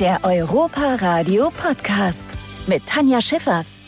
Der Europa Radio Podcast mit Tanja Schiffers.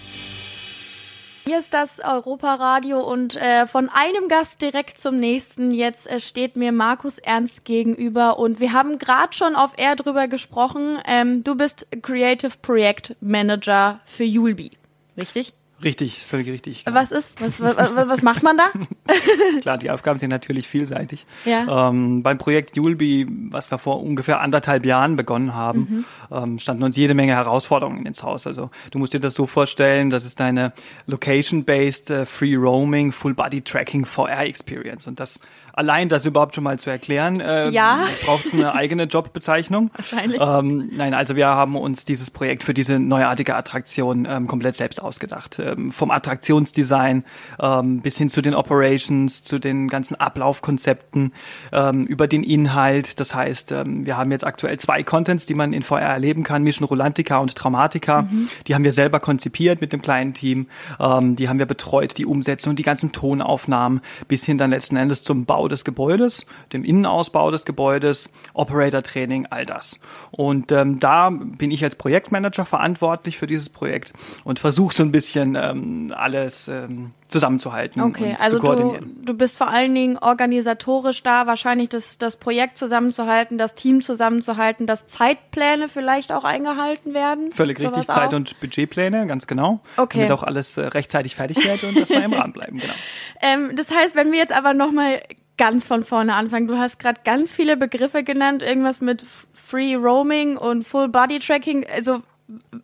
Hier ist das Europa-Radio und äh, von einem Gast direkt zum nächsten. Jetzt äh, steht mir Markus Ernst gegenüber und wir haben gerade schon auf Air drüber gesprochen. Ähm, du bist Creative Projekt Manager für Julbi, richtig? Richtig, völlig richtig. Genau. Was ist, was, was, was macht man da? Klar, die Aufgaben sind natürlich vielseitig. Ja. Ähm, beim Projekt Julbi, was wir vor ungefähr anderthalb Jahren begonnen haben, mhm. ähm, standen uns jede Menge Herausforderungen ins Haus. Also du musst dir das so vorstellen, das ist eine Location-based uh, Free Roaming Full Body Tracking VR Experience und das allein das überhaupt schon mal zu erklären, äh, ja. braucht es eine eigene Jobbezeichnung. Wahrscheinlich. Ähm, nein, also wir haben uns dieses Projekt für diese neuartige Attraktion ähm, komplett selbst ausgedacht. Ähm, vom Attraktionsdesign ähm, bis hin zu den Operations, zu den ganzen Ablaufkonzepten, ähm, über den Inhalt. Das heißt, ähm, wir haben jetzt aktuell zwei Contents, die man in VR erleben kann, Mission Rolantica und Traumatica. Mhm. Die haben wir selber konzipiert mit dem kleinen Team. Ähm, die haben wir betreut, die Umsetzung, die ganzen Tonaufnahmen bis hin dann letzten Endes zum Bau des Gebäudes, dem Innenausbau des Gebäudes, Operator-Training, all das. Und ähm, da bin ich als Projektmanager verantwortlich für dieses Projekt und versuche so ein bisschen ähm, alles ähm, zusammenzuhalten okay, und also zu koordinieren. Du, du bist vor allen Dingen organisatorisch da, wahrscheinlich das, das Projekt zusammenzuhalten, das Team zusammenzuhalten, dass Zeitpläne vielleicht auch eingehalten werden. Völlig richtig, Zeit- und Budgetpläne, ganz genau. Okay. Damit auch alles äh, rechtzeitig fertig wird und dass wir im Rahmen bleiben, genau. Ähm, das heißt, wenn wir jetzt aber nochmal ganz von vorne anfangen. Du hast gerade ganz viele Begriffe genannt, irgendwas mit Free Roaming und Full Body Tracking. Also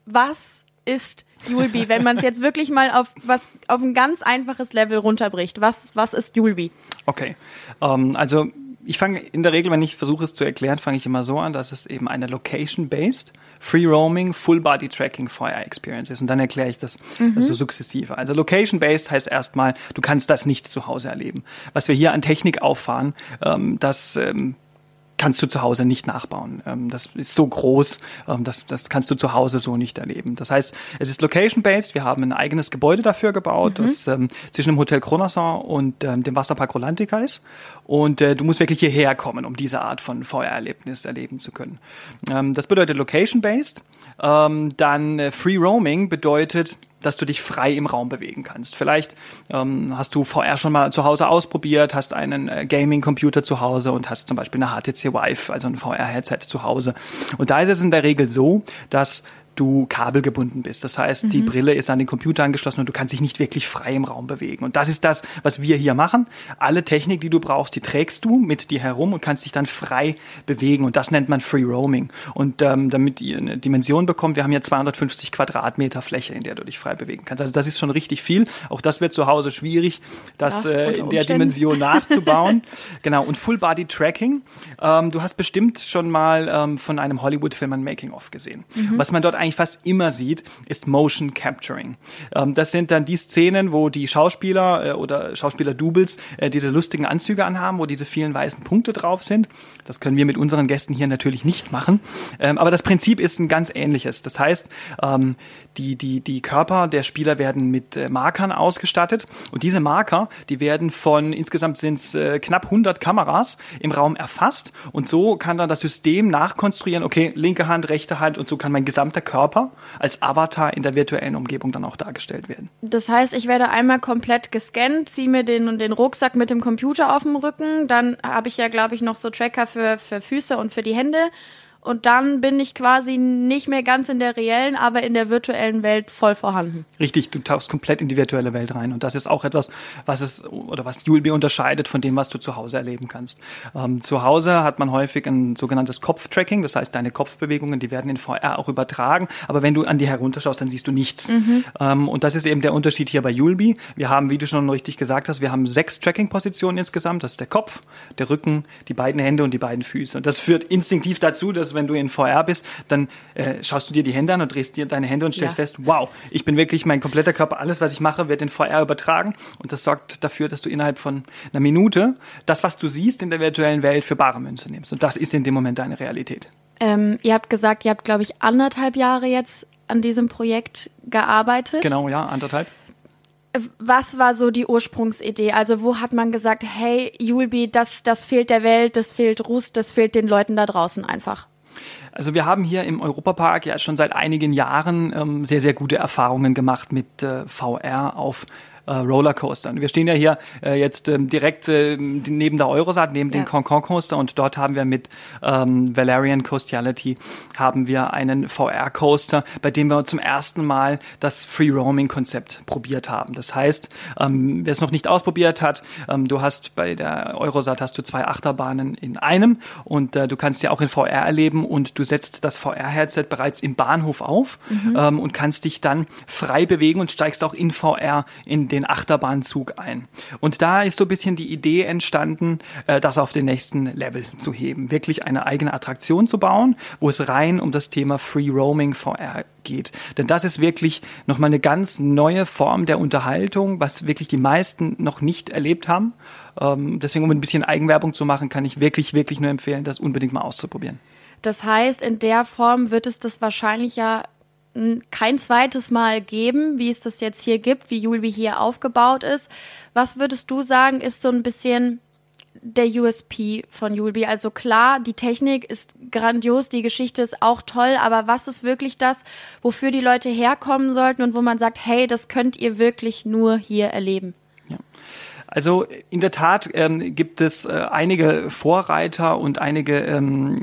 was ist Julbi, wenn man es jetzt wirklich mal auf was auf ein ganz einfaches Level runterbricht? Was was ist Julbi? Okay, ähm, also ich fange in der Regel, wenn ich versuche es zu erklären, fange ich immer so an, dass es eben eine Location-based, Free Roaming, Full Body Tracking VR Experience ist. Und dann erkläre ich das mhm. also sukzessive. Also Location-based heißt erstmal, du kannst das nicht zu Hause erleben. Was wir hier an Technik auffahren, ähm, das ähm, kannst du zu Hause nicht nachbauen. Ähm, das ist so groß, ähm, das, das kannst du zu Hause so nicht erleben. Das heißt, es ist location-based. Wir haben ein eigenes Gebäude dafür gebaut, mhm. das ähm, zwischen dem Hotel Kronasson und ähm, dem Wasserpark Rolantica ist. Und äh, du musst wirklich hierher kommen, um diese Art von VR-Erlebnis erleben zu können. Ähm, das bedeutet location-based. Ähm, dann äh, Free Roaming bedeutet, dass du dich frei im Raum bewegen kannst. Vielleicht ähm, hast du VR schon mal zu Hause ausprobiert, hast einen äh, Gaming-Computer zu Hause und hast zum Beispiel eine HTC Vive, also ein VR-Headset zu Hause. Und da ist es in der Regel so, dass du kabelgebunden bist. Das heißt, mhm. die Brille ist an den Computer angeschlossen und du kannst dich nicht wirklich frei im Raum bewegen. Und das ist das, was wir hier machen. Alle Technik, die du brauchst, die trägst du mit dir herum und kannst dich dann frei bewegen. Und das nennt man Free Roaming. Und ähm, damit ihr eine Dimension bekommt, wir haben ja 250 Quadratmeter Fläche, in der du dich frei bewegen kannst. Also das ist schon richtig viel. Auch das wird zu Hause schwierig, das ja, äh, in der Dimension nachzubauen. genau. Und Full Body Tracking. Ähm, du hast bestimmt schon mal ähm, von einem Hollywood-Film ein Making-of gesehen. Mhm. Was man dort eigentlich fast immer sieht, ist Motion Capturing. Ähm, das sind dann die Szenen, wo die Schauspieler äh, oder Schauspieler-Doubles äh, diese lustigen Anzüge anhaben, wo diese vielen weißen Punkte drauf sind. Das können wir mit unseren Gästen hier natürlich nicht machen. Ähm, aber das Prinzip ist ein ganz ähnliches. Das heißt, ähm, die, die, die Körper der Spieler werden mit äh, Markern ausgestattet. Und diese Marker, die werden von, insgesamt sind es äh, knapp 100 Kameras im Raum erfasst. Und so kann dann das System nachkonstruieren, okay, linke Hand, rechte Hand. Und so kann mein gesamter Körper als Avatar in der virtuellen Umgebung dann auch dargestellt werden. Das heißt, ich werde einmal komplett gescannt, ziehe mir den, den Rucksack mit dem Computer auf dem Rücken, dann habe ich ja, glaube ich, noch so Tracker für, für Füße und für die Hände und dann bin ich quasi nicht mehr ganz in der reellen, aber in der virtuellen Welt voll vorhanden. Richtig, du tauchst komplett in die virtuelle Welt rein und das ist auch etwas, was es oder was Julbi unterscheidet von dem, was du zu Hause erleben kannst. Ähm, zu Hause hat man häufig ein sogenanntes Kopftracking, das heißt, deine Kopfbewegungen, die werden in VR auch übertragen, aber wenn du an die herunterschaust, dann siehst du nichts. Mhm. Ähm, und das ist eben der Unterschied hier bei Julbi. Wir haben, wie du schon richtig gesagt hast, wir haben sechs Tracking-Positionen insgesamt. Das ist der Kopf, der Rücken, die beiden Hände und die beiden Füße. Und das führt instinktiv dazu, dass wenn du in VR bist, dann äh, schaust du dir die Hände an und drehst dir deine Hände und stellst ja. fest, wow, ich bin wirklich, mein kompletter Körper, alles, was ich mache, wird in VR übertragen. Und das sorgt dafür, dass du innerhalb von einer Minute das, was du siehst in der virtuellen Welt, für bare Münze nimmst. Und das ist in dem Moment deine Realität. Ähm, ihr habt gesagt, ihr habt, glaube ich, anderthalb Jahre jetzt an diesem Projekt gearbeitet. Genau, ja, anderthalb. Was war so die Ursprungsidee? Also wo hat man gesagt, hey, Julbi, das, das fehlt der Welt, das fehlt Rust, das fehlt den Leuten da draußen einfach? Also wir haben hier im Europapark ja schon seit einigen Jahren ähm, sehr, sehr gute Erfahrungen gemacht mit äh, VR auf äh, Rollercoastern. Wir stehen ja hier äh, jetzt ähm, direkt äh, neben der Eurosat, neben ja. den Concon Coaster und dort haben wir mit ähm, Valerian Coastiality haben wir einen VR Coaster, bei dem wir zum ersten Mal das Free Roaming Konzept probiert haben. Das heißt, ähm, wer es noch nicht ausprobiert hat, ähm, du hast bei der Eurosat hast du zwei Achterbahnen in einem und äh, du kannst ja auch in VR erleben und du setzt das VR Headset bereits im Bahnhof auf mhm. ähm, und kannst dich dann frei bewegen und steigst auch in VR in den Achterbahnzug ein. Und da ist so ein bisschen die Idee entstanden, äh, das auf den nächsten Level zu heben. Wirklich eine eigene Attraktion zu bauen, wo es rein um das Thema Free Roaming VR geht. Denn das ist wirklich nochmal eine ganz neue Form der Unterhaltung, was wirklich die meisten noch nicht erlebt haben. Ähm, deswegen, um ein bisschen Eigenwerbung zu machen, kann ich wirklich, wirklich nur empfehlen, das unbedingt mal auszuprobieren. Das heißt, in der Form wird es das wahrscheinlich ja kein zweites Mal geben, wie es das jetzt hier gibt, wie Julbi hier aufgebaut ist. Was würdest du sagen, ist so ein bisschen der USP von Julbi? Also klar, die Technik ist grandios, die Geschichte ist auch toll, aber was ist wirklich das, wofür die Leute herkommen sollten und wo man sagt, hey, das könnt ihr wirklich nur hier erleben? Also in der Tat ähm, gibt es äh, einige Vorreiter und einige ähm,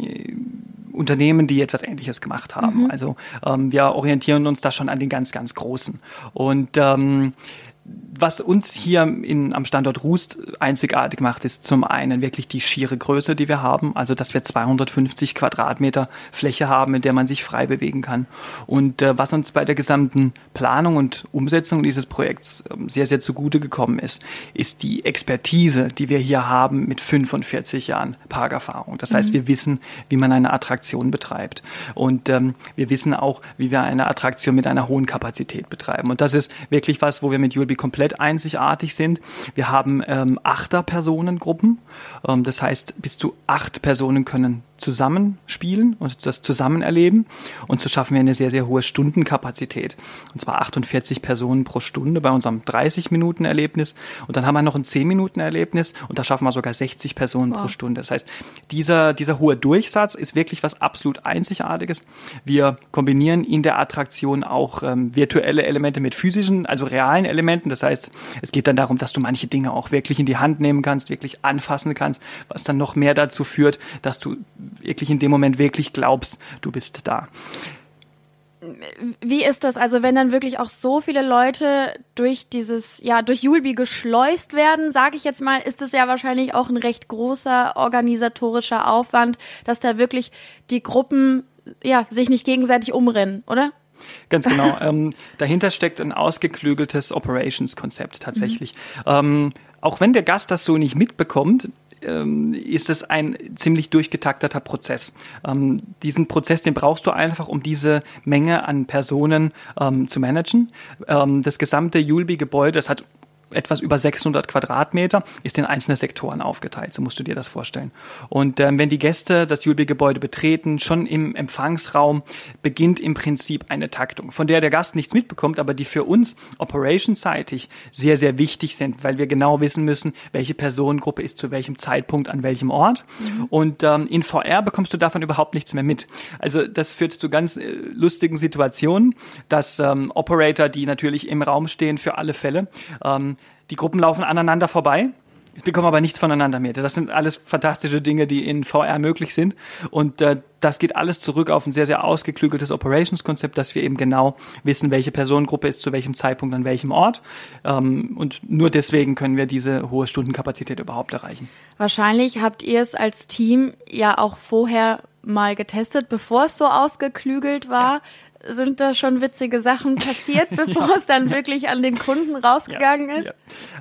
Unternehmen, die etwas Ähnliches gemacht haben. Mhm. Also ähm, wir orientieren uns da schon an den ganz, ganz Großen. Und ähm, was uns hier in, am Standort Rust einzigartig macht, ist zum einen wirklich die schiere Größe, die wir haben, also dass wir 250 Quadratmeter Fläche haben, in der man sich frei bewegen kann. Und äh, was uns bei der gesamten Planung und Umsetzung dieses Projekts äh, sehr, sehr zugute gekommen ist, ist die Expertise, die wir hier haben mit 45 Jahren Parkerfahrung. Das heißt, mhm. wir wissen, wie man eine Attraktion betreibt. Und ähm, wir wissen auch, wie wir eine Attraktion mit einer hohen Kapazität betreiben. Und das ist wirklich was, wo wir mit Julbi komplett einzigartig sind. Wir haben ähm, Achter-Personengruppen. Ähm, das heißt, bis zu acht Personen können zusammenspielen und das zusammen erleben. Und so schaffen wir eine sehr, sehr hohe Stundenkapazität. Und zwar 48 Personen pro Stunde bei unserem 30-Minuten-Erlebnis. Und dann haben wir noch ein 10-Minuten-Erlebnis und da schaffen wir sogar 60 Personen wow. pro Stunde. Das heißt, dieser, dieser hohe Durchsatz ist wirklich was absolut Einzigartiges. Wir kombinieren in der Attraktion auch ähm, virtuelle Elemente mit physischen, also realen Elementen. Das heißt, es geht dann darum, dass du manche Dinge auch wirklich in die Hand nehmen kannst, wirklich anfassen kannst, was dann noch mehr dazu führt, dass du wirklich in dem Moment wirklich glaubst, du bist da. Wie ist das? Also wenn dann wirklich auch so viele Leute durch dieses, ja, durch Julbi geschleust werden, sage ich jetzt mal, ist es ja wahrscheinlich auch ein recht großer organisatorischer Aufwand, dass da wirklich die Gruppen, ja, sich nicht gegenseitig umrennen, oder? Ganz genau. ähm, dahinter steckt ein ausgeklügeltes Operations-Konzept tatsächlich. Mhm. Ähm, auch wenn der Gast das so nicht mitbekommt, ähm, ist es ein ziemlich durchgetakteter Prozess. Ähm, diesen Prozess, den brauchst du einfach, um diese Menge an Personen ähm, zu managen. Ähm, das gesamte Julbi-Gebäude, das hat etwas über 600 Quadratmeter, ist in einzelne Sektoren aufgeteilt. So musst du dir das vorstellen. Und ähm, wenn die Gäste das Julbi-Gebäude betreten, schon im Empfangsraum beginnt im Prinzip eine Taktung, von der der Gast nichts mitbekommt, aber die für uns operationsseitig sehr, sehr wichtig sind, weil wir genau wissen müssen, welche Personengruppe ist zu welchem Zeitpunkt an welchem Ort. Mhm. Und ähm, in VR bekommst du davon überhaupt nichts mehr mit. Also das führt zu ganz äh, lustigen Situationen, dass ähm, Operator, die natürlich im Raum stehen für alle Fälle, ähm, die Gruppen laufen aneinander vorbei. Ich bekomme aber nichts voneinander mit. Das sind alles fantastische Dinge, die in VR möglich sind. Und äh, das geht alles zurück auf ein sehr, sehr ausgeklügeltes Operations-Konzept, dass wir eben genau wissen, welche Personengruppe ist zu welchem Zeitpunkt an welchem Ort. Ähm, und nur deswegen können wir diese hohe Stundenkapazität überhaupt erreichen. Wahrscheinlich habt ihr es als Team ja auch vorher mal getestet, bevor es so ausgeklügelt war. Ja sind da schon witzige Sachen passiert, bevor ja, es dann ja. wirklich an den Kunden rausgegangen ja, ist?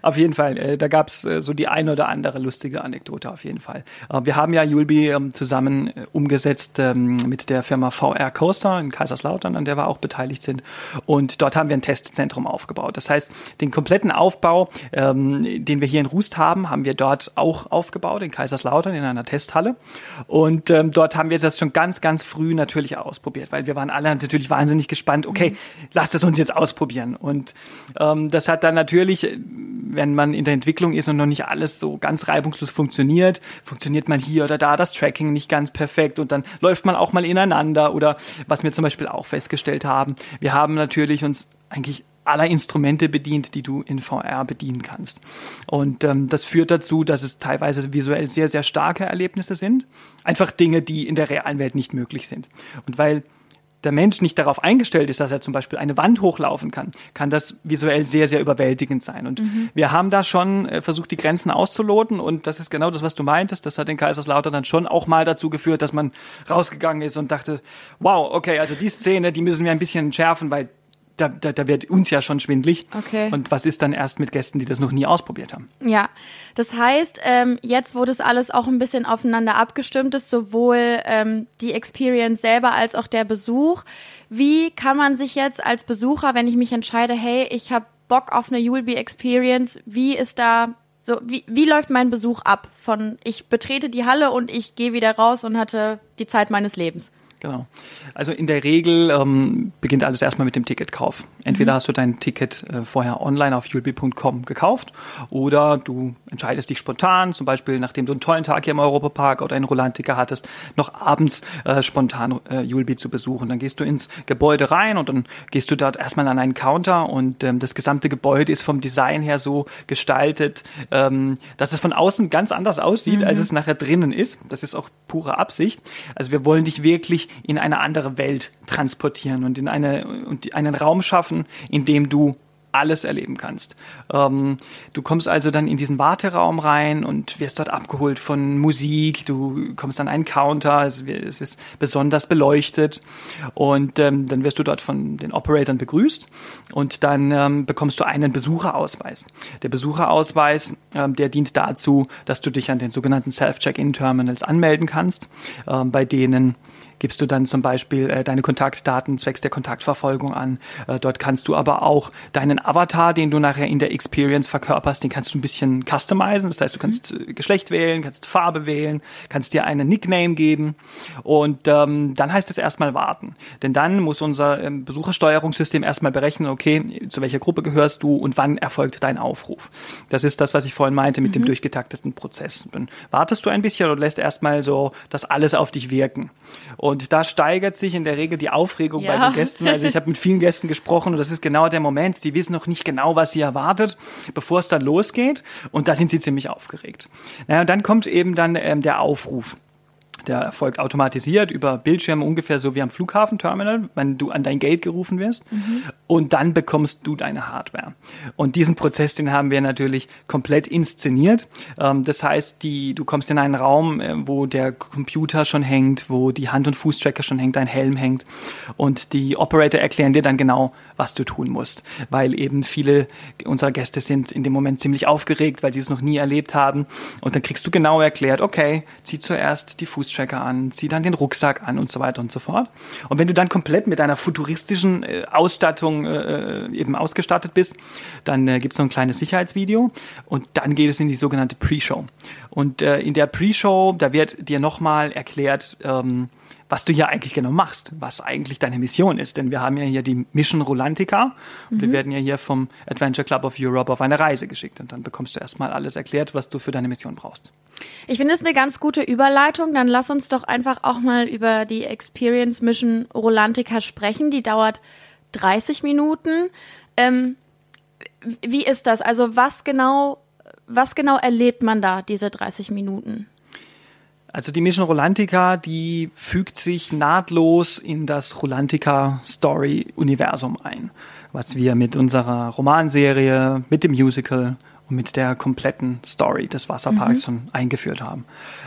Auf jeden Fall. Äh, da gab es äh, so die eine oder andere lustige Anekdote auf jeden Fall. Äh, wir haben ja Julbi ähm, zusammen umgesetzt ähm, mit der Firma VR Coaster in Kaiserslautern, an der wir auch beteiligt sind. Und dort haben wir ein Testzentrum aufgebaut. Das heißt, den kompletten Aufbau, ähm, den wir hier in Rust haben, haben wir dort auch aufgebaut, in Kaiserslautern, in einer Testhalle. Und dort haben wir das schon ganz, ganz früh natürlich ausprobiert, weil wir waren alle natürlich wahnsinnig gespannt, okay, mhm. lasst es uns jetzt ausprobieren. Und ähm, das hat dann natürlich, wenn man in der Entwicklung ist und noch nicht alles so ganz reibungslos funktioniert, funktioniert man hier oder da das Tracking nicht ganz perfekt und dann läuft man auch mal ineinander oder was wir zum Beispiel auch festgestellt haben, wir haben natürlich uns eigentlich aller Instrumente bedient, die du in VR bedienen kannst. Und ähm, das führt dazu, dass es teilweise visuell sehr, sehr starke Erlebnisse sind. Einfach Dinge, die in der realen Welt nicht möglich sind. Und weil der Mensch nicht darauf eingestellt ist, dass er zum Beispiel eine Wand hochlaufen kann, kann das visuell sehr, sehr überwältigend sein. Und mhm. wir haben da schon äh, versucht, die Grenzen auszuloten. Und das ist genau das, was du meintest. Das hat den Kaiserslautern dann schon auch mal dazu geführt, dass man rausgegangen ist und dachte, wow, okay, also die Szene, die müssen wir ein bisschen schärfen, weil da, da, da wird uns ja schon schwindlig. Okay. Und was ist dann erst mit Gästen, die das noch nie ausprobiert haben? Ja, das heißt, ähm, jetzt, wo das alles auch ein bisschen aufeinander abgestimmt ist, sowohl ähm, die Experience selber als auch der Besuch, wie kann man sich jetzt als Besucher, wenn ich mich entscheide, hey, ich habe Bock auf eine Ulb Experience, wie ist da so, wie, wie läuft mein Besuch ab? Von ich betrete die Halle und ich gehe wieder raus und hatte die Zeit meines Lebens. Genau. Also in der Regel ähm, beginnt alles erstmal mit dem Ticketkauf. Entweder mhm. hast du dein Ticket äh, vorher online auf ulb.com gekauft oder du entscheidest dich spontan, zum Beispiel nachdem du einen tollen Tag hier im Europapark oder einen Rolantiker hattest, noch abends äh, spontan äh, Julbi zu besuchen. Dann gehst du ins Gebäude rein und dann gehst du dort erstmal an einen Counter und ähm, das gesamte Gebäude ist vom Design her so gestaltet, ähm, dass es von außen ganz anders aussieht, mhm. als es nachher drinnen ist. Das ist auch pure Absicht. Also wir wollen dich wirklich in eine andere Welt transportieren und in eine, und einen Raum schaffen, in dem du alles erleben kannst. Ähm, du kommst also dann in diesen Warteraum rein und wirst dort abgeholt von Musik. Du kommst an einen Counter, es, es ist besonders beleuchtet und ähm, dann wirst du dort von den Operatoren begrüßt und dann ähm, bekommst du einen Besucherausweis. Der Besucherausweis, ähm, der dient dazu, dass du dich an den sogenannten Self-Check-In-Terminals anmelden kannst, ähm, bei denen gibst du dann zum Beispiel äh, deine Kontaktdaten zwecks der Kontaktverfolgung an. Äh, dort kannst du aber auch deinen Avatar, den du nachher in der Experience verkörperst, den kannst du ein bisschen customizen. Das heißt, du kannst mhm. Geschlecht wählen, kannst Farbe wählen, kannst dir einen Nickname geben und ähm, dann heißt es erstmal warten. Denn dann muss unser ähm, Besuchersteuerungssystem erstmal berechnen, okay, zu welcher Gruppe gehörst du und wann erfolgt dein Aufruf. Das ist das, was ich vorhin meinte mit mhm. dem durchgetakteten Prozess. Dann wartest du ein bisschen und lässt erstmal so das alles auf dich wirken. Und und da steigert sich in der Regel die Aufregung ja. bei den Gästen. Also ich habe mit vielen Gästen gesprochen und das ist genau der Moment. Die wissen noch nicht genau, was sie erwartet, bevor es dann losgeht. Und da sind sie ziemlich aufgeregt. Naja, und dann kommt eben dann ähm, der Aufruf. Der erfolgt automatisiert über Bildschirme ungefähr so wie am Flughafenterminal, wenn du an dein Gate gerufen wirst. Mhm. Und dann bekommst du deine Hardware. Und diesen Prozess, den haben wir natürlich komplett inszeniert. Ähm, das heißt, die, du kommst in einen Raum, äh, wo der Computer schon hängt, wo die Hand- und Fußtracker schon hängt, ein Helm hängt. Und die Operator erklären dir dann genau, was du tun musst. Weil eben viele unserer Gäste sind in dem Moment ziemlich aufgeregt, weil sie es noch nie erlebt haben. Und dann kriegst du genau erklärt, okay, zieh zuerst die Fuß Fußtracker an, zieh dann den Rucksack an und so weiter und so fort. Und wenn du dann komplett mit deiner futuristischen äh, Ausstattung äh, eben ausgestattet bist, dann äh, gibt es noch ein kleines Sicherheitsvideo und dann geht es in die sogenannte Pre-Show. Und äh, in der Pre-Show, da wird dir nochmal erklärt, ähm, was du hier eigentlich genau machst, was eigentlich deine Mission ist. Denn wir haben ja hier die Mission Rolantica und mhm. wir werden ja hier vom Adventure Club of Europe auf eine Reise geschickt. Und dann bekommst du erstmal alles erklärt, was du für deine Mission brauchst. Ich finde es eine ganz gute Überleitung. Dann lass uns doch einfach auch mal über die Experience Mission Rolantica sprechen. Die dauert 30 Minuten. Ähm, wie ist das? Also was genau, was genau erlebt man da, diese 30 Minuten? Also die Mission Rolantica, die fügt sich nahtlos in das Rolantica Story Universum ein, was wir mit unserer Romanserie, mit dem Musical und mit der kompletten Story des Wasserparks mhm. schon eingeführt haben.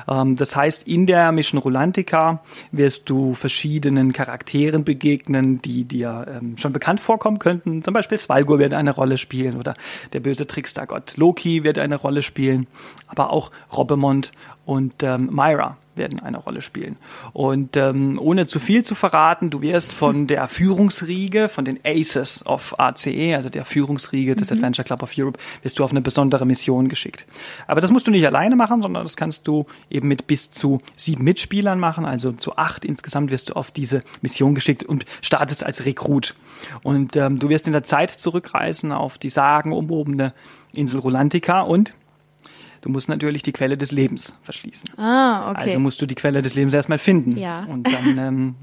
Ähm, das heißt, in der Mission Rolantica wirst du verschiedenen Charakteren begegnen, die dir ähm, schon bekannt vorkommen könnten. Zum Beispiel Svalgur wird eine Rolle spielen oder der böse Trickstergott Loki wird eine Rolle spielen, aber auch Robbemont und ähm, Myra werden eine Rolle spielen. Und ähm, ohne zu viel zu verraten, du wirst von der Führungsriege, von den Aces of ACE, also der Führungsriege des mhm. Adventure Club of Europe, wirst du auf eine besondere Mission geschickt. Aber das musst du nicht alleine machen, sondern das kannst du eben mit bis zu sieben Mitspielern machen, also zu acht insgesamt wirst du auf diese Mission geschickt und startest als Rekrut. Und ähm, du wirst in der Zeit zurückreisen auf die sagenumwobene Insel Rolantica und Du musst natürlich die Quelle des Lebens verschließen. Ah, okay. Also musst du die Quelle des Lebens erstmal finden. Ja. Und dann ähm,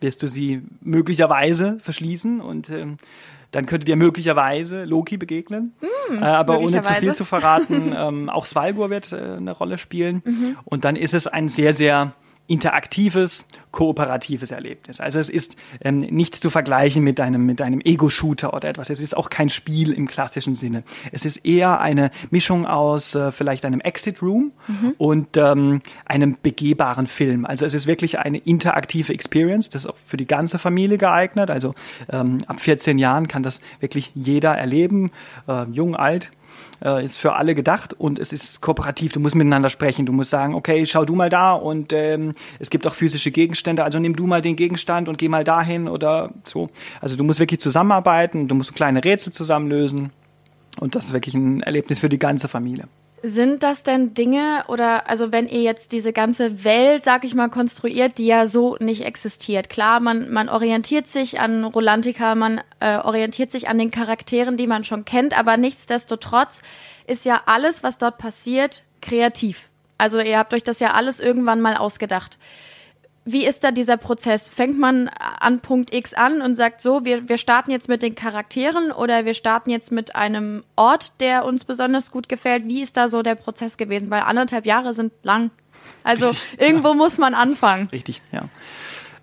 wirst du sie möglicherweise verschließen und ähm, dann könnte dir möglicherweise Loki begegnen. Mm, äh, aber ohne zu viel zu verraten, ähm, auch Svalgur wird äh, eine Rolle spielen. Mhm. Und dann ist es ein sehr, sehr interaktives, kooperatives Erlebnis. Also es ist ähm, nicht zu vergleichen mit einem, mit einem Ego-Shooter oder etwas. Es ist auch kein Spiel im klassischen Sinne. Es ist eher eine Mischung aus äh, vielleicht einem Exit Room mhm. und ähm, einem begehbaren Film. Also es ist wirklich eine interaktive Experience. Das ist auch für die ganze Familie geeignet. Also ähm, ab 14 Jahren kann das wirklich jeder erleben, äh, jung, alt äh, ist für alle gedacht und es ist kooperativ. Du musst miteinander sprechen. Du musst sagen, okay, schau du mal da und ähm, es gibt auch physische Gegenstände. Also nimm du mal den Gegenstand und geh mal dahin oder so. Also du musst wirklich zusammenarbeiten. Du musst kleine Rätsel zusammenlösen und das ist wirklich ein Erlebnis für die ganze Familie. Sind das denn Dinge oder also wenn ihr jetzt diese ganze Welt, sag ich mal, konstruiert, die ja so nicht existiert. Klar, man, man orientiert sich an Rolantica, man äh, orientiert sich an den Charakteren, die man schon kennt, aber nichtsdestotrotz ist ja alles, was dort passiert, kreativ. Also ihr habt euch das ja alles irgendwann mal ausgedacht wie ist da dieser Prozess? Fängt man an Punkt X an und sagt so, wir, wir starten jetzt mit den Charakteren oder wir starten jetzt mit einem Ort, der uns besonders gut gefällt? Wie ist da so der Prozess gewesen? Weil anderthalb Jahre sind lang. Also Richtig, irgendwo ja. muss man anfangen. Richtig, ja.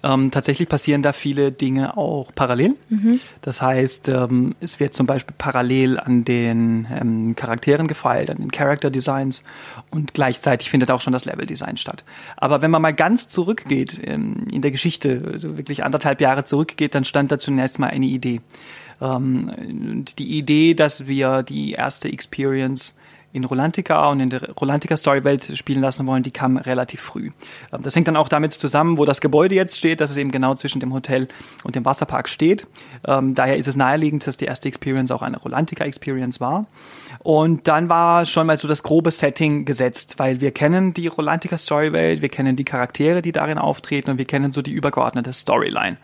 Ähm, tatsächlich passieren da viele Dinge auch parallel. Mhm. Das heißt, ähm, es wird zum Beispiel parallel an den ähm, Charakteren gefeilt, an den Character Designs und gleichzeitig findet auch schon das Level Design statt. Aber wenn man mal ganz zurückgeht ähm, in der Geschichte, also wirklich anderthalb Jahre zurückgeht, dann stand da zunächst mal eine Idee. Ähm, die Idee, dass wir die erste Experience in Rolantica und in der Rolantica Storywelt spielen lassen wollen, die kam relativ früh. Ähm, das hängt dann auch damit zusammen, wo das Gebäude jetzt steht, dass es eben genau zwischen dem Hotel und dem Wasserpark steht. Ähm, daher ist es naheliegend, dass die erste Experience auch eine Rolantica Experience war. Und dann war schon mal so das grobe Setting gesetzt, weil wir kennen die Rolantica Storywelt, wir kennen die Charaktere, die darin auftreten und wir kennen so die übergeordnete Storyline.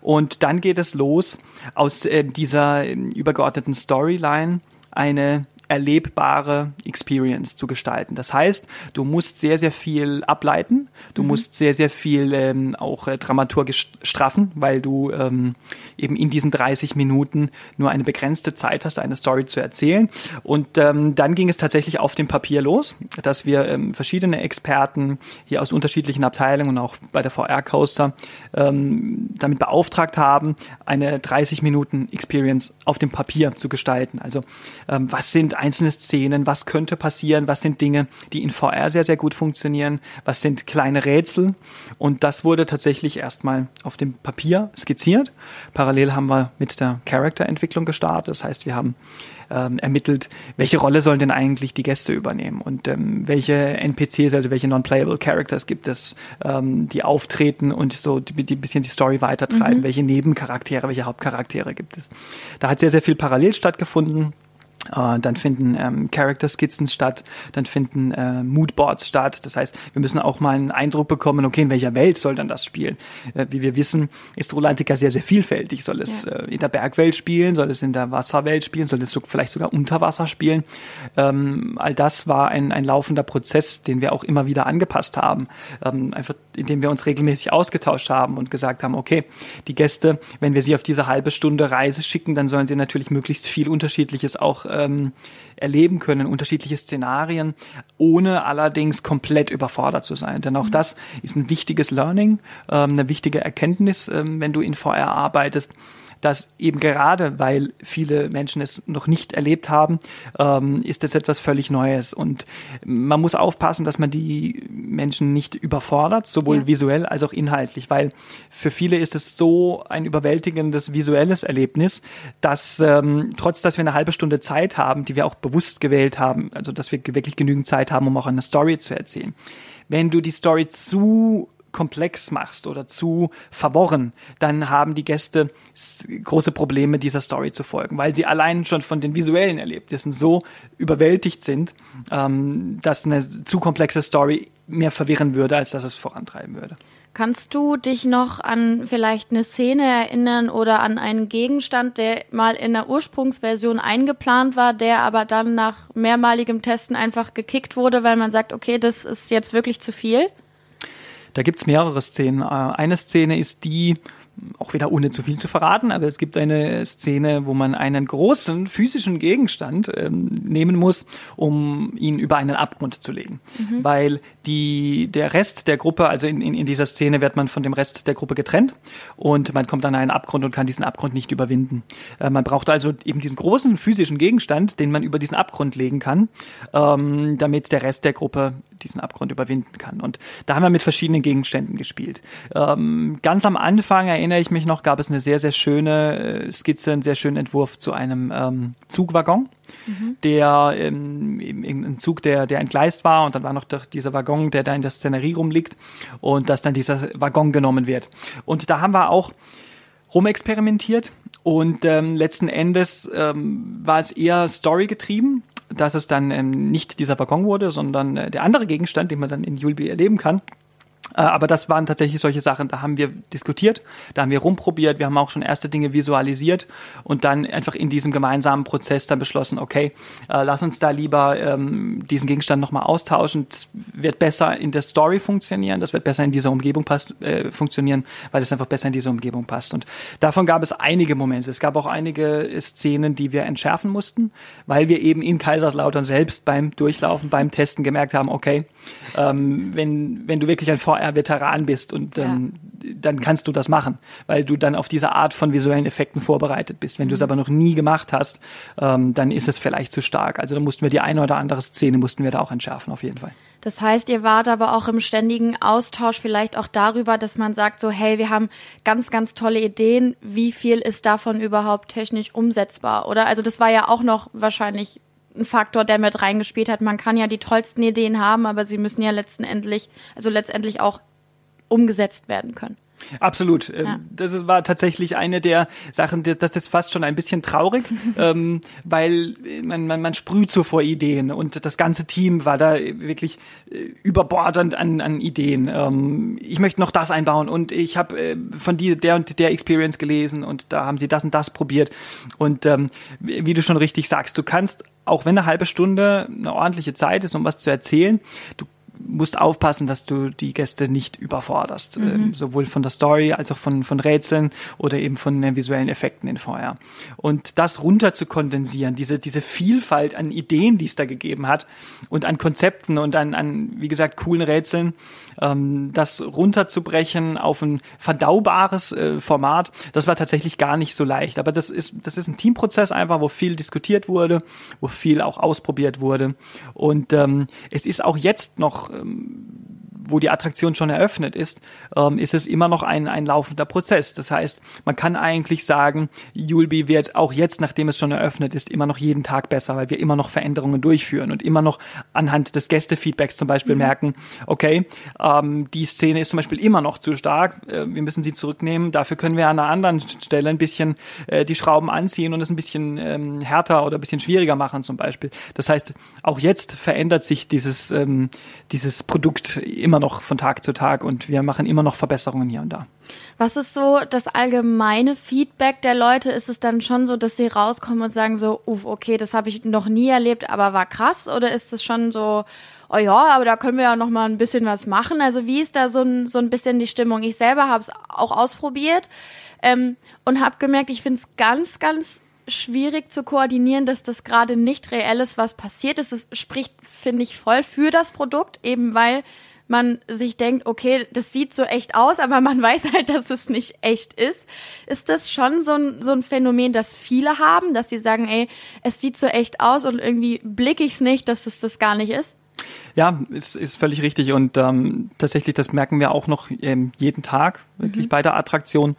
Und dann geht es los aus äh, dieser äh, übergeordneten Storyline eine erlebbare Experience zu gestalten. Das heißt, du musst sehr, sehr viel ableiten, du mhm. musst sehr, sehr viel ähm, auch äh, dramaturgisch straffen, weil du ähm, eben in diesen 30 Minuten nur eine begrenzte Zeit hast, eine Story zu erzählen. Und ähm, dann ging es tatsächlich auf dem Papier los, dass wir ähm, verschiedene Experten hier aus unterschiedlichen Abteilungen und auch bei der VR Coaster ähm, damit beauftragt haben, eine 30 Minuten Experience auf dem Papier zu gestalten. Also ähm, was sind einzelne Szenen, was könnte passieren, was sind Dinge, die in VR sehr, sehr gut funktionieren, was sind kleine Rätsel. Und das wurde tatsächlich erstmal auf dem Papier skizziert. Parallel haben wir mit der Character-Entwicklung gestartet. Das heißt, wir haben ähm, ermittelt, welche Rolle sollen denn eigentlich die Gäste übernehmen und ähm, welche NPCs, also welche Non-Playable Characters gibt es, ähm, die auftreten und so die, die bisschen die Story weitertreiben, mhm. welche Nebencharaktere, welche Hauptcharaktere gibt es. Da hat sehr, sehr viel parallel stattgefunden. Uh, dann finden ähm, Character-Skizzen statt, dann finden äh, Moodboards statt. Das heißt, wir müssen auch mal einen Eindruck bekommen, okay, in welcher Welt soll dann das spielen? Äh, wie wir wissen, ist Rolantica sehr, sehr vielfältig. Soll es ja. äh, in der Bergwelt spielen? Soll es in der Wasserwelt spielen? Soll es so, vielleicht sogar unter Wasser spielen? Ähm, all das war ein, ein laufender Prozess, den wir auch immer wieder angepasst haben. Ähm, einfach, indem wir uns regelmäßig ausgetauscht haben und gesagt haben, okay, die Gäste, wenn wir sie auf diese halbe Stunde Reise schicken, dann sollen sie natürlich möglichst viel Unterschiedliches auch ähm, erleben können, unterschiedliche Szenarien, ohne allerdings komplett überfordert zu sein. Denn auch mhm. das ist ein wichtiges Learning, ähm, eine wichtige Erkenntnis, ähm, wenn du in VR arbeitest dass eben gerade, weil viele Menschen es noch nicht erlebt haben, ähm, ist es etwas völlig Neues. Und man muss aufpassen, dass man die Menschen nicht überfordert, sowohl ja. visuell als auch inhaltlich, weil für viele ist es so ein überwältigendes visuelles Erlebnis, dass ähm, trotz, dass wir eine halbe Stunde Zeit haben, die wir auch bewusst gewählt haben, also dass wir wirklich genügend Zeit haben, um auch eine Story zu erzählen. Wenn du die Story zu komplex machst oder zu verworren, dann haben die Gäste große Probleme, dieser Story zu folgen, weil sie allein schon von den visuellen Erlebnissen so überwältigt sind, ähm, dass eine zu komplexe Story mehr verwirren würde, als dass es vorantreiben würde. Kannst du dich noch an vielleicht eine Szene erinnern oder an einen Gegenstand, der mal in der Ursprungsversion eingeplant war, der aber dann nach mehrmaligem Testen einfach gekickt wurde, weil man sagt, okay, das ist jetzt wirklich zu viel? Da gibt's mehrere Szenen. Äh, eine Szene ist die, auch wieder ohne zu viel zu verraten, aber es gibt eine Szene, wo man einen großen physischen Gegenstand ähm, nehmen muss, um ihn über einen Abgrund zu legen. Mhm. Weil die, der Rest der Gruppe, also in, in, in dieser Szene wird man von dem Rest der Gruppe getrennt und man kommt an einen Abgrund und kann diesen Abgrund nicht überwinden. Äh, man braucht also eben diesen großen physischen Gegenstand, den man über diesen Abgrund legen kann, ähm, damit der Rest der Gruppe diesen Abgrund überwinden kann. Und da haben wir mit verschiedenen Gegenständen gespielt. Ähm, ganz am Anfang erinnere ich mich noch, gab es eine sehr, sehr schöne äh, Skizze, einen sehr schönen Entwurf zu einem ähm, Zugwaggon. Mhm. Der ähm, ein Zug, der, der entgleist war und dann war noch dieser Waggon, der da in der Szenerie rumliegt und dass dann dieser Waggon genommen wird. Und da haben wir auch rumexperimentiert und ähm, letzten Endes ähm, war es eher Story getrieben dass es dann ähm, nicht dieser Waggon wurde, sondern äh, der andere Gegenstand, den man dann in Julbi erleben kann. Äh, aber das waren tatsächlich solche Sachen, da haben wir diskutiert, da haben wir rumprobiert, wir haben auch schon erste Dinge visualisiert und dann einfach in diesem gemeinsamen Prozess dann beschlossen, okay, äh, lass uns da lieber ähm, diesen Gegenstand nochmal austauschen. Das wird besser in der Story funktionieren, das wird besser in dieser Umgebung pass äh, funktionieren, weil es einfach besser in dieser Umgebung passt. Und davon gab es einige Momente. Es gab auch einige Szenen, die wir entschärfen mussten, weil wir eben in Kaiserslautern selbst beim Durchlaufen, beim Testen gemerkt haben, okay, ähm, wenn, wenn du wirklich ein VR VR-Veteran bist und ähm, ja. dann kannst du das machen, weil du dann auf diese Art von visuellen Effekten vorbereitet bist. Wenn mhm. du es mhm. aber noch nie gemacht hast, ähm, dann ist es vielleicht zu stark. Also da mussten wir die eine oder andere Szene mussten wir da auch entschärfen, auf jeden Fall. Das heißt, ihr wart aber auch im ständigen Austausch vielleicht auch darüber, dass man sagt so, hey, wir haben ganz, ganz tolle Ideen. Wie viel ist davon überhaupt technisch umsetzbar? Oder? Also das war ja auch noch wahrscheinlich ein Faktor, der mit reingespielt hat. Man kann ja die tollsten Ideen haben, aber sie müssen ja letztendlich, also letztendlich auch umgesetzt werden können. Absolut. Ähm, ja. Das war tatsächlich eine der Sachen, das ist fast schon ein bisschen traurig, ähm, weil man, man, man sprüht so vor Ideen und das ganze Team war da wirklich äh, überbordend an, an Ideen. Ähm, ich möchte noch das einbauen und ich habe äh, von dir der und der Experience gelesen und da haben sie das und das probiert. Und ähm, wie du schon richtig sagst, du kannst, auch wenn eine halbe Stunde eine ordentliche Zeit ist, um was zu erzählen, du musst aufpassen, dass du die Gäste nicht überforderst, mhm. ähm, sowohl von der Story als auch von, von Rätseln oder eben von äh, visuellen Effekten in VR. Und das runter zu kondensieren, diese, diese Vielfalt an Ideen, die es da gegeben hat und an Konzepten und an, an wie gesagt, coolen Rätseln, ähm, das runterzubrechen auf ein verdaubares äh, Format, das war tatsächlich gar nicht so leicht. Aber das ist, das ist ein Teamprozess einfach, wo viel diskutiert wurde, wo viel auch ausprobiert wurde. Und ähm, es ist auch jetzt noch ähm, wo die Attraktion schon eröffnet ist, ähm, ist es immer noch ein, ein laufender Prozess. Das heißt, man kann eigentlich sagen, Julbi wird auch jetzt, nachdem es schon eröffnet ist, immer noch jeden Tag besser, weil wir immer noch Veränderungen durchführen und immer noch anhand des Gästefeedbacks zum Beispiel mhm. merken, okay, ähm, die Szene ist zum Beispiel immer noch zu stark, äh, wir müssen sie zurücknehmen, dafür können wir an einer anderen Stelle ein bisschen äh, die Schrauben anziehen und es ein bisschen ähm, härter oder ein bisschen schwieriger machen zum Beispiel. Das heißt, auch jetzt verändert sich dieses, ähm, dieses Produkt immer noch von Tag zu Tag und wir machen immer noch Verbesserungen hier und da. Was ist so das allgemeine Feedback der Leute? Ist es dann schon so, dass sie rauskommen und sagen so, uff, okay, das habe ich noch nie erlebt, aber war krass? Oder ist es schon so, oh ja, aber da können wir ja noch mal ein bisschen was machen? Also wie ist da so ein, so ein bisschen die Stimmung? Ich selber habe es auch ausprobiert ähm, und habe gemerkt, ich finde es ganz, ganz schwierig zu koordinieren, dass das gerade nicht reell ist, was passiert ist. Es spricht, finde ich, voll für das Produkt, eben weil man sich denkt, okay, das sieht so echt aus, aber man weiß halt, dass es nicht echt ist. Ist das schon so ein, so ein Phänomen, das viele haben, dass sie sagen, ey, es sieht so echt aus und irgendwie blicke ich es nicht, dass es das gar nicht ist? Ja, ist, ist völlig richtig. Und ähm, tatsächlich, das merken wir auch noch ähm, jeden Tag, wirklich mhm. bei der Attraktion.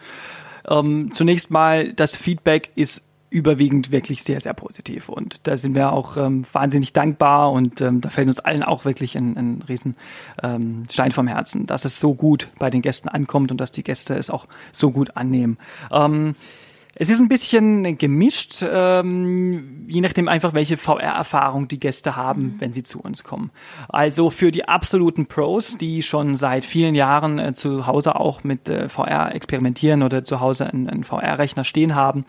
Ähm, zunächst mal, das Feedback ist überwiegend wirklich sehr, sehr positiv. Und da sind wir auch ähm, wahnsinnig dankbar und ähm, da fällt uns allen auch wirklich ein, ein riesen ähm, vom Herzen, dass es so gut bei den Gästen ankommt und dass die Gäste es auch so gut annehmen. Ähm, es ist ein bisschen gemischt, ähm, je nachdem einfach, welche VR-Erfahrung die Gäste haben, mhm. wenn sie zu uns kommen. Also für die absoluten Pros, die schon seit vielen Jahren äh, zu Hause auch mit äh, VR experimentieren oder zu Hause einen, einen VR-Rechner stehen haben,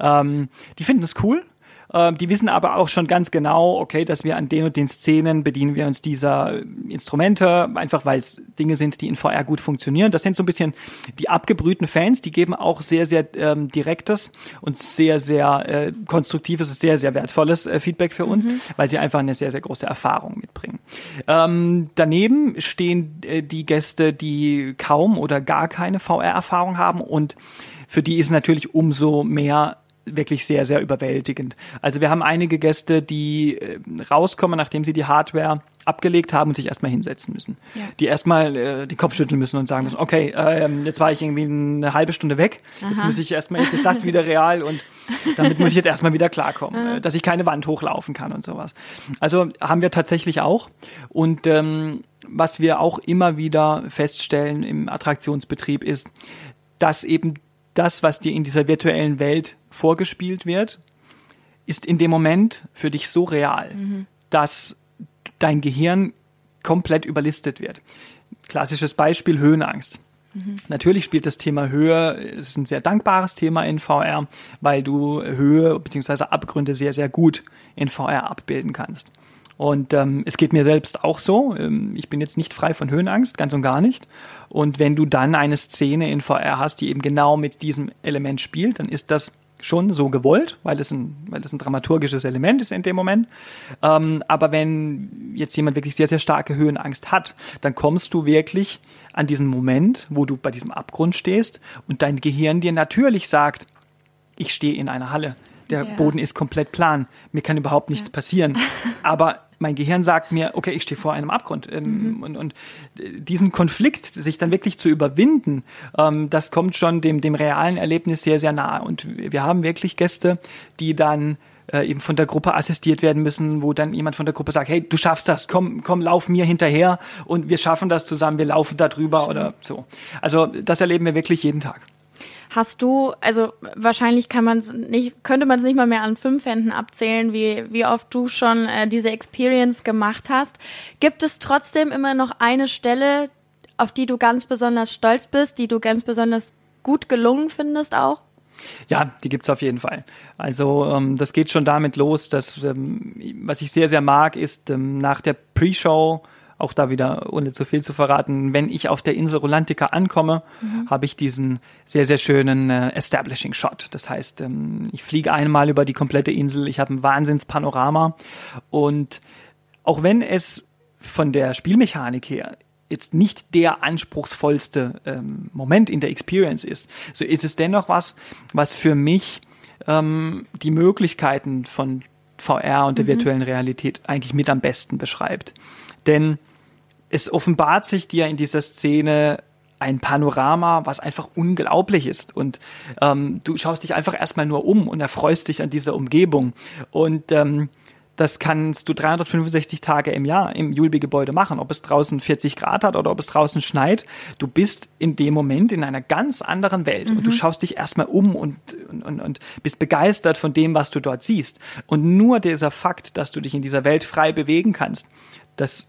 ähm, die finden es cool ähm, die wissen aber auch schon ganz genau, okay, dass wir an den und den Szenen bedienen wir uns dieser Instrumente, einfach weil es Dinge sind, die in VR gut funktionieren. Das sind so ein bisschen die abgebrühten Fans, die geben auch sehr, sehr ähm, direktes und sehr, sehr äh, konstruktives, sehr, sehr wertvolles äh, Feedback für uns, mhm. weil sie einfach eine sehr, sehr große Erfahrung mitbringen. Ähm, daneben stehen äh, die Gäste, die kaum oder gar keine VR-Erfahrung haben und für die ist natürlich umso mehr wirklich sehr, sehr überwältigend. Also wir haben einige Gäste, die äh, rauskommen, nachdem sie die Hardware abgelegt haben und sich erstmal hinsetzen müssen. Ja. Die erstmal äh, den Kopf schütteln müssen und sagen müssen, okay, äh, jetzt war ich irgendwie eine halbe Stunde weg, Aha. jetzt muss ich erstmal, jetzt ist das wieder real und damit muss ich jetzt erstmal wieder klarkommen, äh, dass ich keine Wand hochlaufen kann und sowas. Also haben wir tatsächlich auch. Und ähm, was wir auch immer wieder feststellen im Attraktionsbetrieb ist, dass eben das, was dir in dieser virtuellen Welt vorgespielt wird, ist in dem Moment für dich so real, mhm. dass dein Gehirn komplett überlistet wird. Klassisches Beispiel Höhenangst. Mhm. Natürlich spielt das Thema Höhe, ist ein sehr dankbares Thema in VR, weil du Höhe bzw. Abgründe sehr, sehr gut in VR abbilden kannst. Und ähm, es geht mir selbst auch so. Ähm, ich bin jetzt nicht frei von Höhenangst, ganz und gar nicht. Und wenn du dann eine Szene in VR hast, die eben genau mit diesem Element spielt, dann ist das schon so gewollt, weil es ein, weil es ein dramaturgisches Element ist in dem Moment. Ähm, aber wenn jetzt jemand wirklich sehr, sehr starke Höhenangst hat, dann kommst du wirklich an diesen Moment, wo du bei diesem Abgrund stehst und dein Gehirn dir natürlich sagt, ich stehe in einer Halle. Der yeah. Boden ist komplett plan. Mir kann überhaupt nichts ja. passieren. Aber mein Gehirn sagt mir, okay, ich stehe vor einem Abgrund. Ähm, mhm. Und, und, diesen Konflikt, sich dann wirklich zu überwinden, ähm, das kommt schon dem, dem realen Erlebnis sehr, sehr nahe. Und wir haben wirklich Gäste, die dann äh, eben von der Gruppe assistiert werden müssen, wo dann jemand von der Gruppe sagt, hey, du schaffst das, komm, komm, lauf mir hinterher und wir schaffen das zusammen, wir laufen da drüber oder so. Also das erleben wir wirklich jeden Tag. Hast du, also wahrscheinlich kann man nicht, könnte man es nicht mal mehr an fünf Händen abzählen, wie, wie oft du schon äh, diese Experience gemacht hast. Gibt es trotzdem immer noch eine Stelle, auf die du ganz besonders stolz bist, die du ganz besonders gut gelungen findest auch? Ja, die gibt's auf jeden Fall. Also ähm, das geht schon damit los, dass ähm, was ich sehr, sehr mag, ist ähm, nach der Pre-Show auch da wieder, ohne zu viel zu verraten, wenn ich auf der Insel Rolantica ankomme, mhm. habe ich diesen sehr, sehr schönen äh, Establishing Shot. Das heißt, ähm, ich fliege einmal über die komplette Insel, ich habe ein Wahnsinnspanorama und auch wenn es von der Spielmechanik her jetzt nicht der anspruchsvollste ähm, Moment in der Experience ist, so ist es dennoch was, was für mich ähm, die Möglichkeiten von VR und der mhm. virtuellen Realität eigentlich mit am besten beschreibt. Denn es offenbart sich dir in dieser Szene ein Panorama, was einfach unglaublich ist. Und ähm, du schaust dich einfach erstmal nur um und erfreust dich an dieser Umgebung. Und ähm, das kannst du 365 Tage im Jahr im Julbi-Gebäude machen, ob es draußen 40 Grad hat oder ob es draußen schneit. Du bist in dem Moment in einer ganz anderen Welt mhm. und du mhm. schaust dich erstmal um und, und, und bist begeistert von dem, was du dort siehst. Und nur dieser Fakt, dass du dich in dieser Welt frei bewegen kannst, das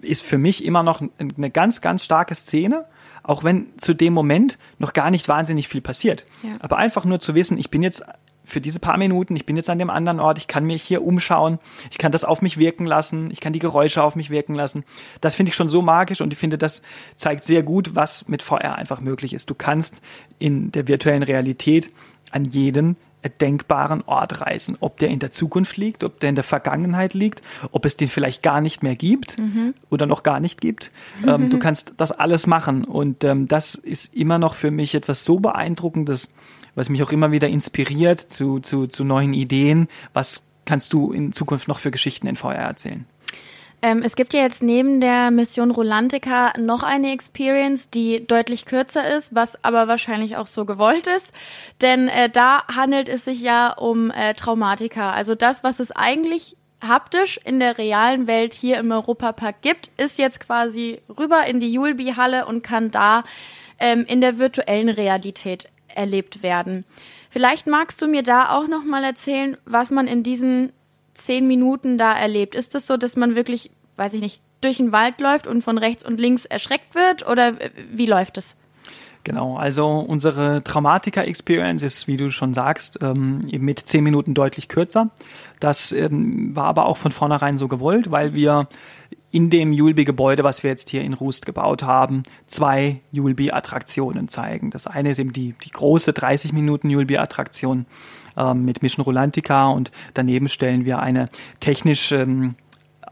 ist für mich immer noch eine ganz, ganz starke Szene, auch wenn zu dem Moment noch gar nicht wahnsinnig viel passiert. Ja. Aber einfach nur zu wissen, ich bin jetzt für diese paar Minuten, ich bin jetzt an dem anderen Ort, ich kann mich hier umschauen, ich kann das auf mich wirken lassen, ich kann die Geräusche auf mich wirken lassen. Das finde ich schon so magisch und ich finde, das zeigt sehr gut, was mit VR einfach möglich ist. Du kannst in der virtuellen Realität an jeden denkbaren Ort reisen. Ob der in der Zukunft liegt, ob der in der Vergangenheit liegt, ob es den vielleicht gar nicht mehr gibt mhm. oder noch gar nicht gibt. Ähm, du kannst das alles machen. Und ähm, das ist immer noch für mich etwas so beeindruckendes, was mich auch immer wieder inspiriert zu, zu, zu neuen Ideen. Was kannst du in Zukunft noch für Geschichten in VR erzählen? Ähm, es gibt ja jetzt neben der Mission Rolantica noch eine Experience, die deutlich kürzer ist, was aber wahrscheinlich auch so gewollt ist. Denn äh, da handelt es sich ja um äh, Traumatika. Also das, was es eigentlich haptisch in der realen Welt hier im Europapark gibt, ist jetzt quasi rüber in die Julbi-Halle und kann da ähm, in der virtuellen Realität erlebt werden. Vielleicht magst du mir da auch noch mal erzählen, was man in diesen zehn Minuten da erlebt? Ist es das so, dass man wirklich, weiß ich nicht, durch den Wald läuft und von rechts und links erschreckt wird? Oder wie läuft es? Genau, also unsere Traumatika-Experience ist, wie du schon sagst, ähm, mit zehn Minuten deutlich kürzer. Das ähm, war aber auch von vornherein so gewollt, weil wir in dem Julbi-Gebäude, was wir jetzt hier in Rust gebaut haben, zwei Julbi-Attraktionen zeigen. Das eine ist eben die, die große 30 Minuten Julbi-Attraktion ähm, mit Mission Rolantica und daneben stellen wir eine technisch ähm,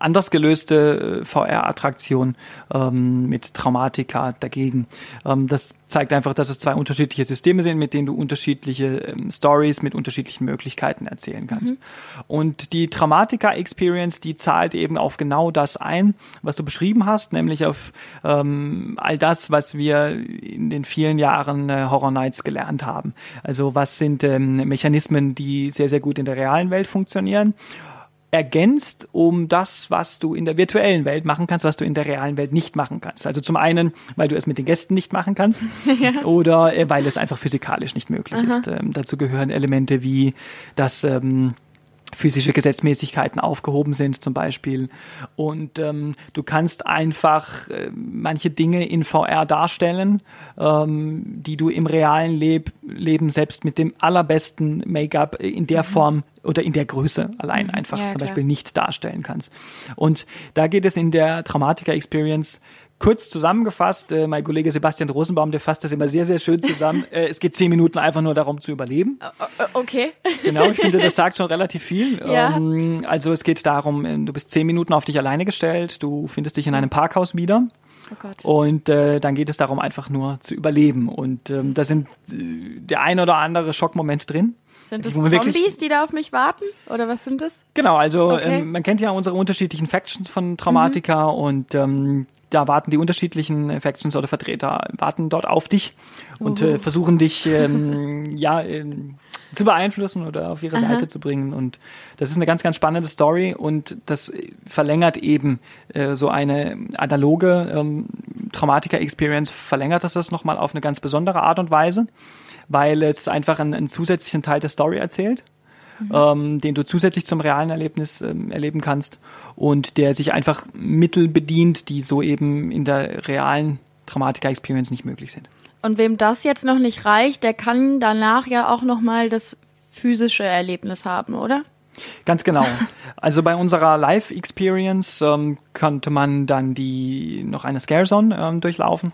anders gelöste äh, VR-Attraktion ähm, mit Traumatika dagegen. Ähm, das zeigt einfach, dass es zwei unterschiedliche Systeme sind, mit denen du unterschiedliche ähm, Stories mit unterschiedlichen Möglichkeiten erzählen kannst. Mhm. Und die Traumatika-Experience, die zahlt eben auf genau das ein, was du beschrieben hast, nämlich auf ähm, all das, was wir in den vielen Jahren äh, Horror Nights gelernt haben. Also was sind ähm, Mechanismen, die sehr, sehr gut in der realen Welt funktionieren ergänzt um das, was du in der virtuellen Welt machen kannst, was du in der realen Welt nicht machen kannst. Also zum einen, weil du es mit den Gästen nicht machen kannst ja. oder äh, weil es einfach physikalisch nicht möglich Aha. ist. Ähm, dazu gehören Elemente wie das ähm, physische Gesetzmäßigkeiten aufgehoben sind zum Beispiel. Und ähm, du kannst einfach äh, manche Dinge in VR darstellen, ähm, die du im realen Leb Leben selbst mit dem allerbesten Make-up in der mhm. Form oder in der Größe allein mhm. einfach ja, zum Beispiel nicht darstellen kannst. Und da geht es in der Traumatiker Experience Kurz zusammengefasst, äh, mein Kollege Sebastian Rosenbaum, der fasst das immer sehr, sehr schön zusammen. Äh, es geht zehn Minuten einfach nur darum zu überleben. Okay. Genau, ich finde, das sagt schon relativ viel. Ja. Ähm, also es geht darum, äh, du bist zehn Minuten auf dich alleine gestellt, du findest dich in einem Parkhaus wieder. Oh Gott. Und äh, dann geht es darum, einfach nur zu überleben. Und ähm, da sind äh, der ein oder andere Schockmoment drin. Sind das Zombies, die da auf mich warten? Oder was sind das? Genau, also okay. ähm, man kennt ja unsere unterschiedlichen Factions von Traumatika mhm. und ähm, da warten die unterschiedlichen Factions oder Vertreter, warten dort auf dich und äh, versuchen dich ähm, ja ähm, zu beeinflussen oder auf ihre Aha. Seite zu bringen. Und das ist eine ganz, ganz spannende Story und das verlängert eben äh, so eine analoge ähm, Traumatiker-Experience, verlängert das das nochmal auf eine ganz besondere Art und Weise, weil es einfach einen, einen zusätzlichen Teil der Story erzählt mhm. ähm, den du zusätzlich zum realen Erlebnis ähm, erleben kannst und der sich einfach Mittel bedient, die so eben in der realen Traumatika-Experience nicht möglich sind. Und wem das jetzt noch nicht reicht, der kann danach ja auch nochmal das physische Erlebnis haben, oder? Ganz genau. Also bei unserer Live-Experience ähm, konnte man dann die noch eine Scarezone ähm, durchlaufen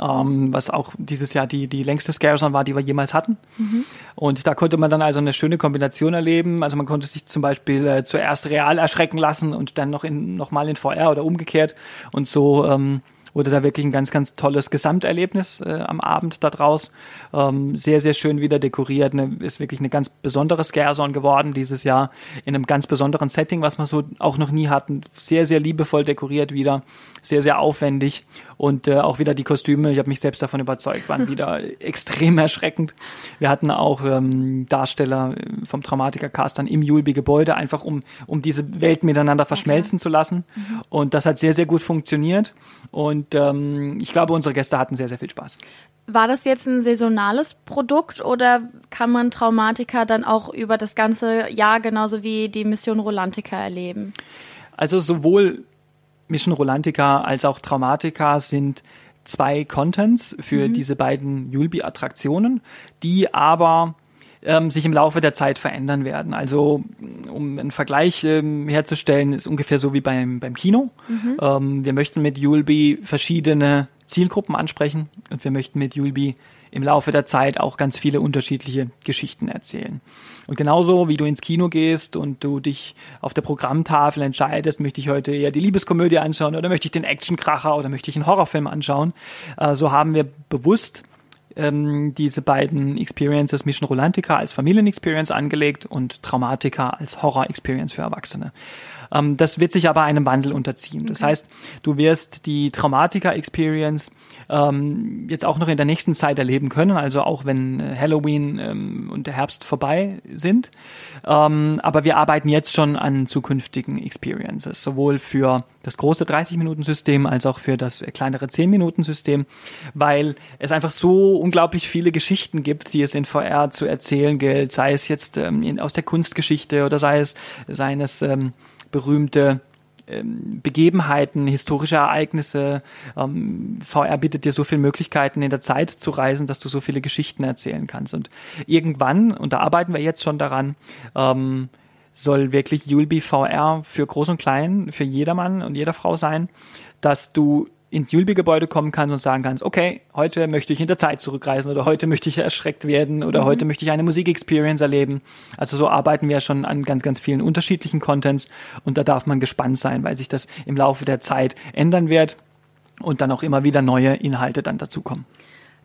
ähm, was auch dieses Jahr die, die längste Scarezone war, die wir jemals hatten. Mhm. Und da konnte man dann also eine schöne Kombination erleben. Also man konnte sich zum Beispiel äh, zuerst real erschrecken lassen und dann noch in, noch mal in VR oder umgekehrt. Und so ähm, wurde da wirklich ein ganz, ganz tolles Gesamterlebnis äh, am Abend da draus. Ähm, sehr, sehr schön wieder dekoriert. Ne, ist wirklich eine ganz besondere Scarezone geworden dieses Jahr in einem ganz besonderen Setting, was wir so auch noch nie hatten. Sehr, sehr liebevoll dekoriert wieder. Sehr, sehr aufwendig. Und äh, auch wieder die Kostüme, ich habe mich selbst davon überzeugt, waren wieder extrem erschreckend. Wir hatten auch ähm, Darsteller äh, vom Traumatiker-Cast dann im Julbi-Gebäude, einfach um, um diese Welt miteinander verschmelzen okay. zu lassen. Mhm. Und das hat sehr, sehr gut funktioniert. Und ähm, ich glaube, unsere Gäste hatten sehr, sehr viel Spaß. War das jetzt ein saisonales Produkt oder kann man Traumatika dann auch über das ganze Jahr genauso wie die Mission Rolantica erleben? Also sowohl Mission Rolantica als auch Traumatica sind zwei Contents für mhm. diese beiden Julbi-Attraktionen, die aber ähm, sich im Laufe der Zeit verändern werden. Also um einen Vergleich ähm, herzustellen, ist ungefähr so wie beim, beim Kino. Mhm. Ähm, wir möchten mit Julbi verschiedene Zielgruppen ansprechen und wir möchten mit Julbi im Laufe der Zeit auch ganz viele unterschiedliche Geschichten erzählen. Und genauso wie du ins Kino gehst und du dich auf der Programmtafel entscheidest, möchte ich heute eher die Liebeskomödie anschauen oder möchte ich den Actionkracher oder möchte ich einen Horrorfilm anschauen, äh, so haben wir bewusst ähm, diese beiden Experiences Mission Rolantica als Familienexperience angelegt und Traumatica als Horror-Experience für Erwachsene. Ähm, das wird sich aber einem Wandel unterziehen. Das heißt, du wirst die Traumatica-Experience ähm, jetzt auch noch in der nächsten Zeit erleben können, also auch wenn äh, Halloween ähm, und der Herbst vorbei sind. Ähm, aber wir arbeiten jetzt schon an zukünftigen Experiences, sowohl für das große 30-Minuten-System als auch für das kleinere 10-Minuten-System, weil es einfach so unglaublich viele Geschichten gibt, die es in VR zu erzählen gilt, sei es jetzt ähm, in, aus der Kunstgeschichte oder sei es seines ähm, berühmte ähm, Begebenheiten, historische Ereignisse. Ähm, VR bietet dir so viele Möglichkeiten, in der Zeit zu reisen, dass du so viele Geschichten erzählen kannst. Und irgendwann, und da arbeiten wir jetzt schon daran, ähm, soll wirklich Yulby VR für Groß und Klein, für jedermann und jeder Frau sein, dass du ins Julbi-Gebäude kommen kannst und sagen kannst, okay, heute möchte ich in der Zeit zurückreisen oder heute möchte ich erschreckt werden oder mhm. heute möchte ich eine Musik-Experience erleben. Also so arbeiten wir schon an ganz, ganz vielen unterschiedlichen Contents und da darf man gespannt sein, weil sich das im Laufe der Zeit ändern wird und dann auch immer wieder neue Inhalte dann dazukommen.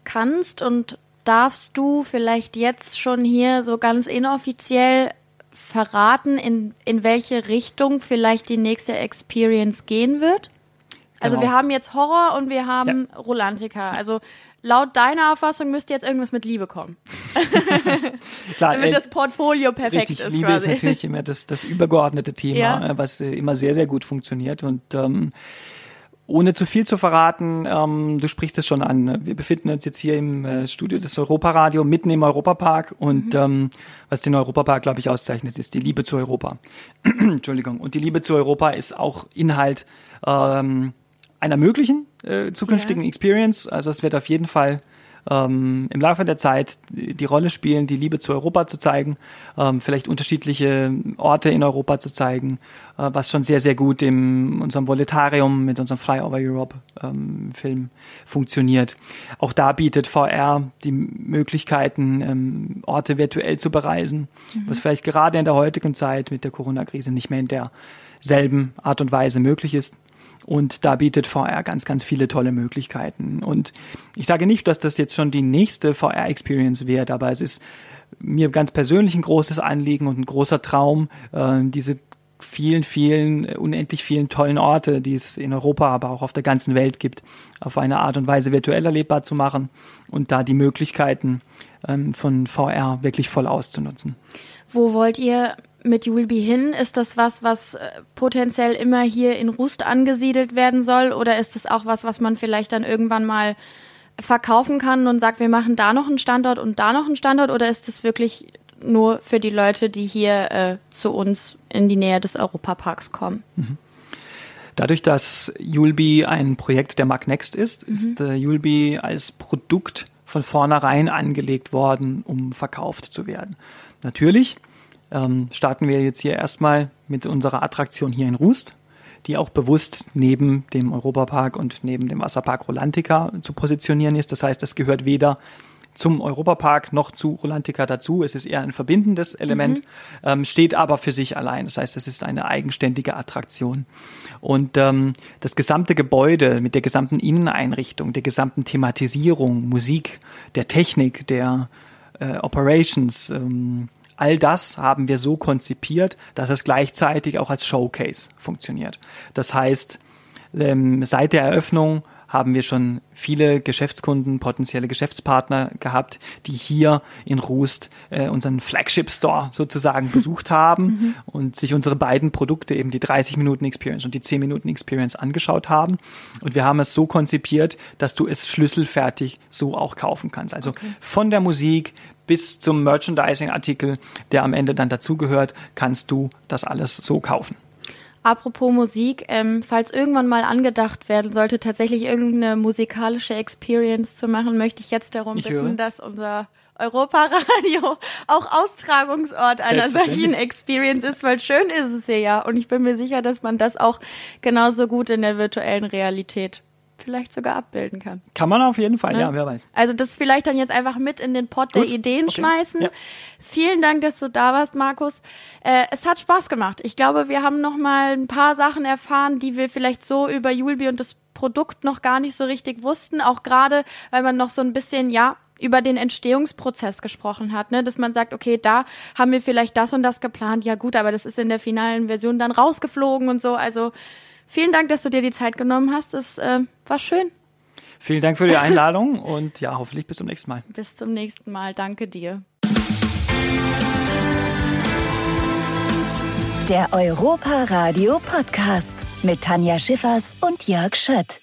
Kannst und darfst du vielleicht jetzt schon hier so ganz inoffiziell verraten, in, in welche Richtung vielleicht die nächste Experience gehen wird? Also genau. wir haben jetzt Horror und wir haben ja. Rolantica. Also laut deiner Auffassung müsste jetzt irgendwas mit Liebe kommen. Klar, Damit äh, das Portfolio perfekt richtig, ist. Liebe quasi. ist natürlich immer das, das übergeordnete Thema, ja. Äh, was äh, immer sehr, sehr gut funktioniert. Und ähm, ohne zu viel zu verraten, ähm, du sprichst es schon an. Wir befinden uns jetzt hier im äh, Studio des Europaradio, mitten im Europapark. Und mhm. ähm, was den Europapark, glaube ich, auszeichnet, ist die Liebe zu Europa. Entschuldigung. Und die Liebe zu Europa ist auch Inhalt ähm, einer möglichen äh, zukünftigen ja. Experience. Also es wird auf jeden Fall ähm, im Laufe der Zeit die Rolle spielen, die Liebe zu Europa zu zeigen, ähm, vielleicht unterschiedliche Orte in Europa zu zeigen, äh, was schon sehr, sehr gut in unserem Voletarium mit unserem Flyover Europe ähm, Film funktioniert. Auch da bietet VR die Möglichkeiten, ähm, Orte virtuell zu bereisen, mhm. was vielleicht gerade in der heutigen Zeit mit der Corona-Krise nicht mehr in derselben Art und Weise möglich ist. Und da bietet VR ganz, ganz viele tolle Möglichkeiten. Und ich sage nicht, dass das jetzt schon die nächste VR-Experience wird, aber es ist mir ganz persönlich ein großes Anliegen und ein großer Traum, äh, diese vielen, vielen, unendlich vielen tollen Orte, die es in Europa, aber auch auf der ganzen Welt gibt, auf eine Art und Weise virtuell erlebbar zu machen und da die Möglichkeiten ähm, von VR wirklich voll auszunutzen. Wo wollt ihr mit Julbi hin? Ist das was, was äh, potenziell immer hier in Rust angesiedelt werden soll? Oder ist es auch was, was man vielleicht dann irgendwann mal verkaufen kann und sagt, wir machen da noch einen Standort und da noch einen Standort? Oder ist es wirklich nur für die Leute, die hier äh, zu uns in die Nähe des Europaparks kommen? Mhm. Dadurch, dass Julbi ein Projekt der Magnext ist, mhm. ist äh, Julbi als Produkt von vornherein angelegt worden, um verkauft zu werden. Natürlich ähm, starten wir jetzt hier erstmal mit unserer Attraktion hier in Rust, die auch bewusst neben dem Europapark und neben dem Wasserpark Rolantica zu positionieren ist. Das heißt, es gehört weder zum Europapark noch zu Rolantica dazu. Es ist eher ein verbindendes Element, mhm. ähm, steht aber für sich allein. Das heißt, es ist eine eigenständige Attraktion. Und ähm, das gesamte Gebäude mit der gesamten Inneneinrichtung, der gesamten Thematisierung, Musik, der Technik, der äh, Operations, ähm, All das haben wir so konzipiert, dass es gleichzeitig auch als Showcase funktioniert. Das heißt, ähm, seit der Eröffnung haben wir schon viele Geschäftskunden, potenzielle Geschäftspartner gehabt, die hier in Rust äh, unseren Flagship Store sozusagen besucht haben mhm. und sich unsere beiden Produkte, eben die 30 Minuten Experience und die 10 Minuten Experience angeschaut haben. Und wir haben es so konzipiert, dass du es schlüsselfertig so auch kaufen kannst. Also okay. von der Musik bis zum Merchandising-Artikel, der am Ende dann dazugehört, kannst du das alles so kaufen. Apropos Musik, ähm, falls irgendwann mal angedacht werden sollte, tatsächlich irgendeine musikalische Experience zu machen, möchte ich jetzt darum ich bitten, höre. dass unser Europaradio auch Austragungsort einer solchen Experience ist, weil schön ist es hier ja. Und ich bin mir sicher, dass man das auch genauso gut in der virtuellen Realität vielleicht sogar abbilden kann. Kann man auf jeden Fall, Ne? ja, wer weiß. Also das vielleicht dann jetzt einfach mit in den Pot der Ideen okay. schmeißen. Ja. Vielen Dank, dass du da warst, Markus. Äh, es hat Spaß gemacht. Ich glaube, wir haben noch mal ein paar Sachen erfahren, die wir vielleicht so über Julbi und das Produkt noch gar nicht so richtig wussten. Auch gerade, weil man noch so ein bisschen, ja, über den Entstehungsprozess gesprochen hat, ne? dass man sagt, okay, da haben wir vielleicht das und das geplant. Ja gut, aber das ist in der finalen Version dann rausgeflogen und so. Also vielen Dank, dass du dir die Zeit genommen hast. Es äh, war schön. Vielen Dank für die Einladung und ja, hoffentlich bis zum nächsten Mal. Bis zum nächsten Mal. Danke dir. Der Europa Radio Podcast mit Tanja Schiffers und Jörg Schött.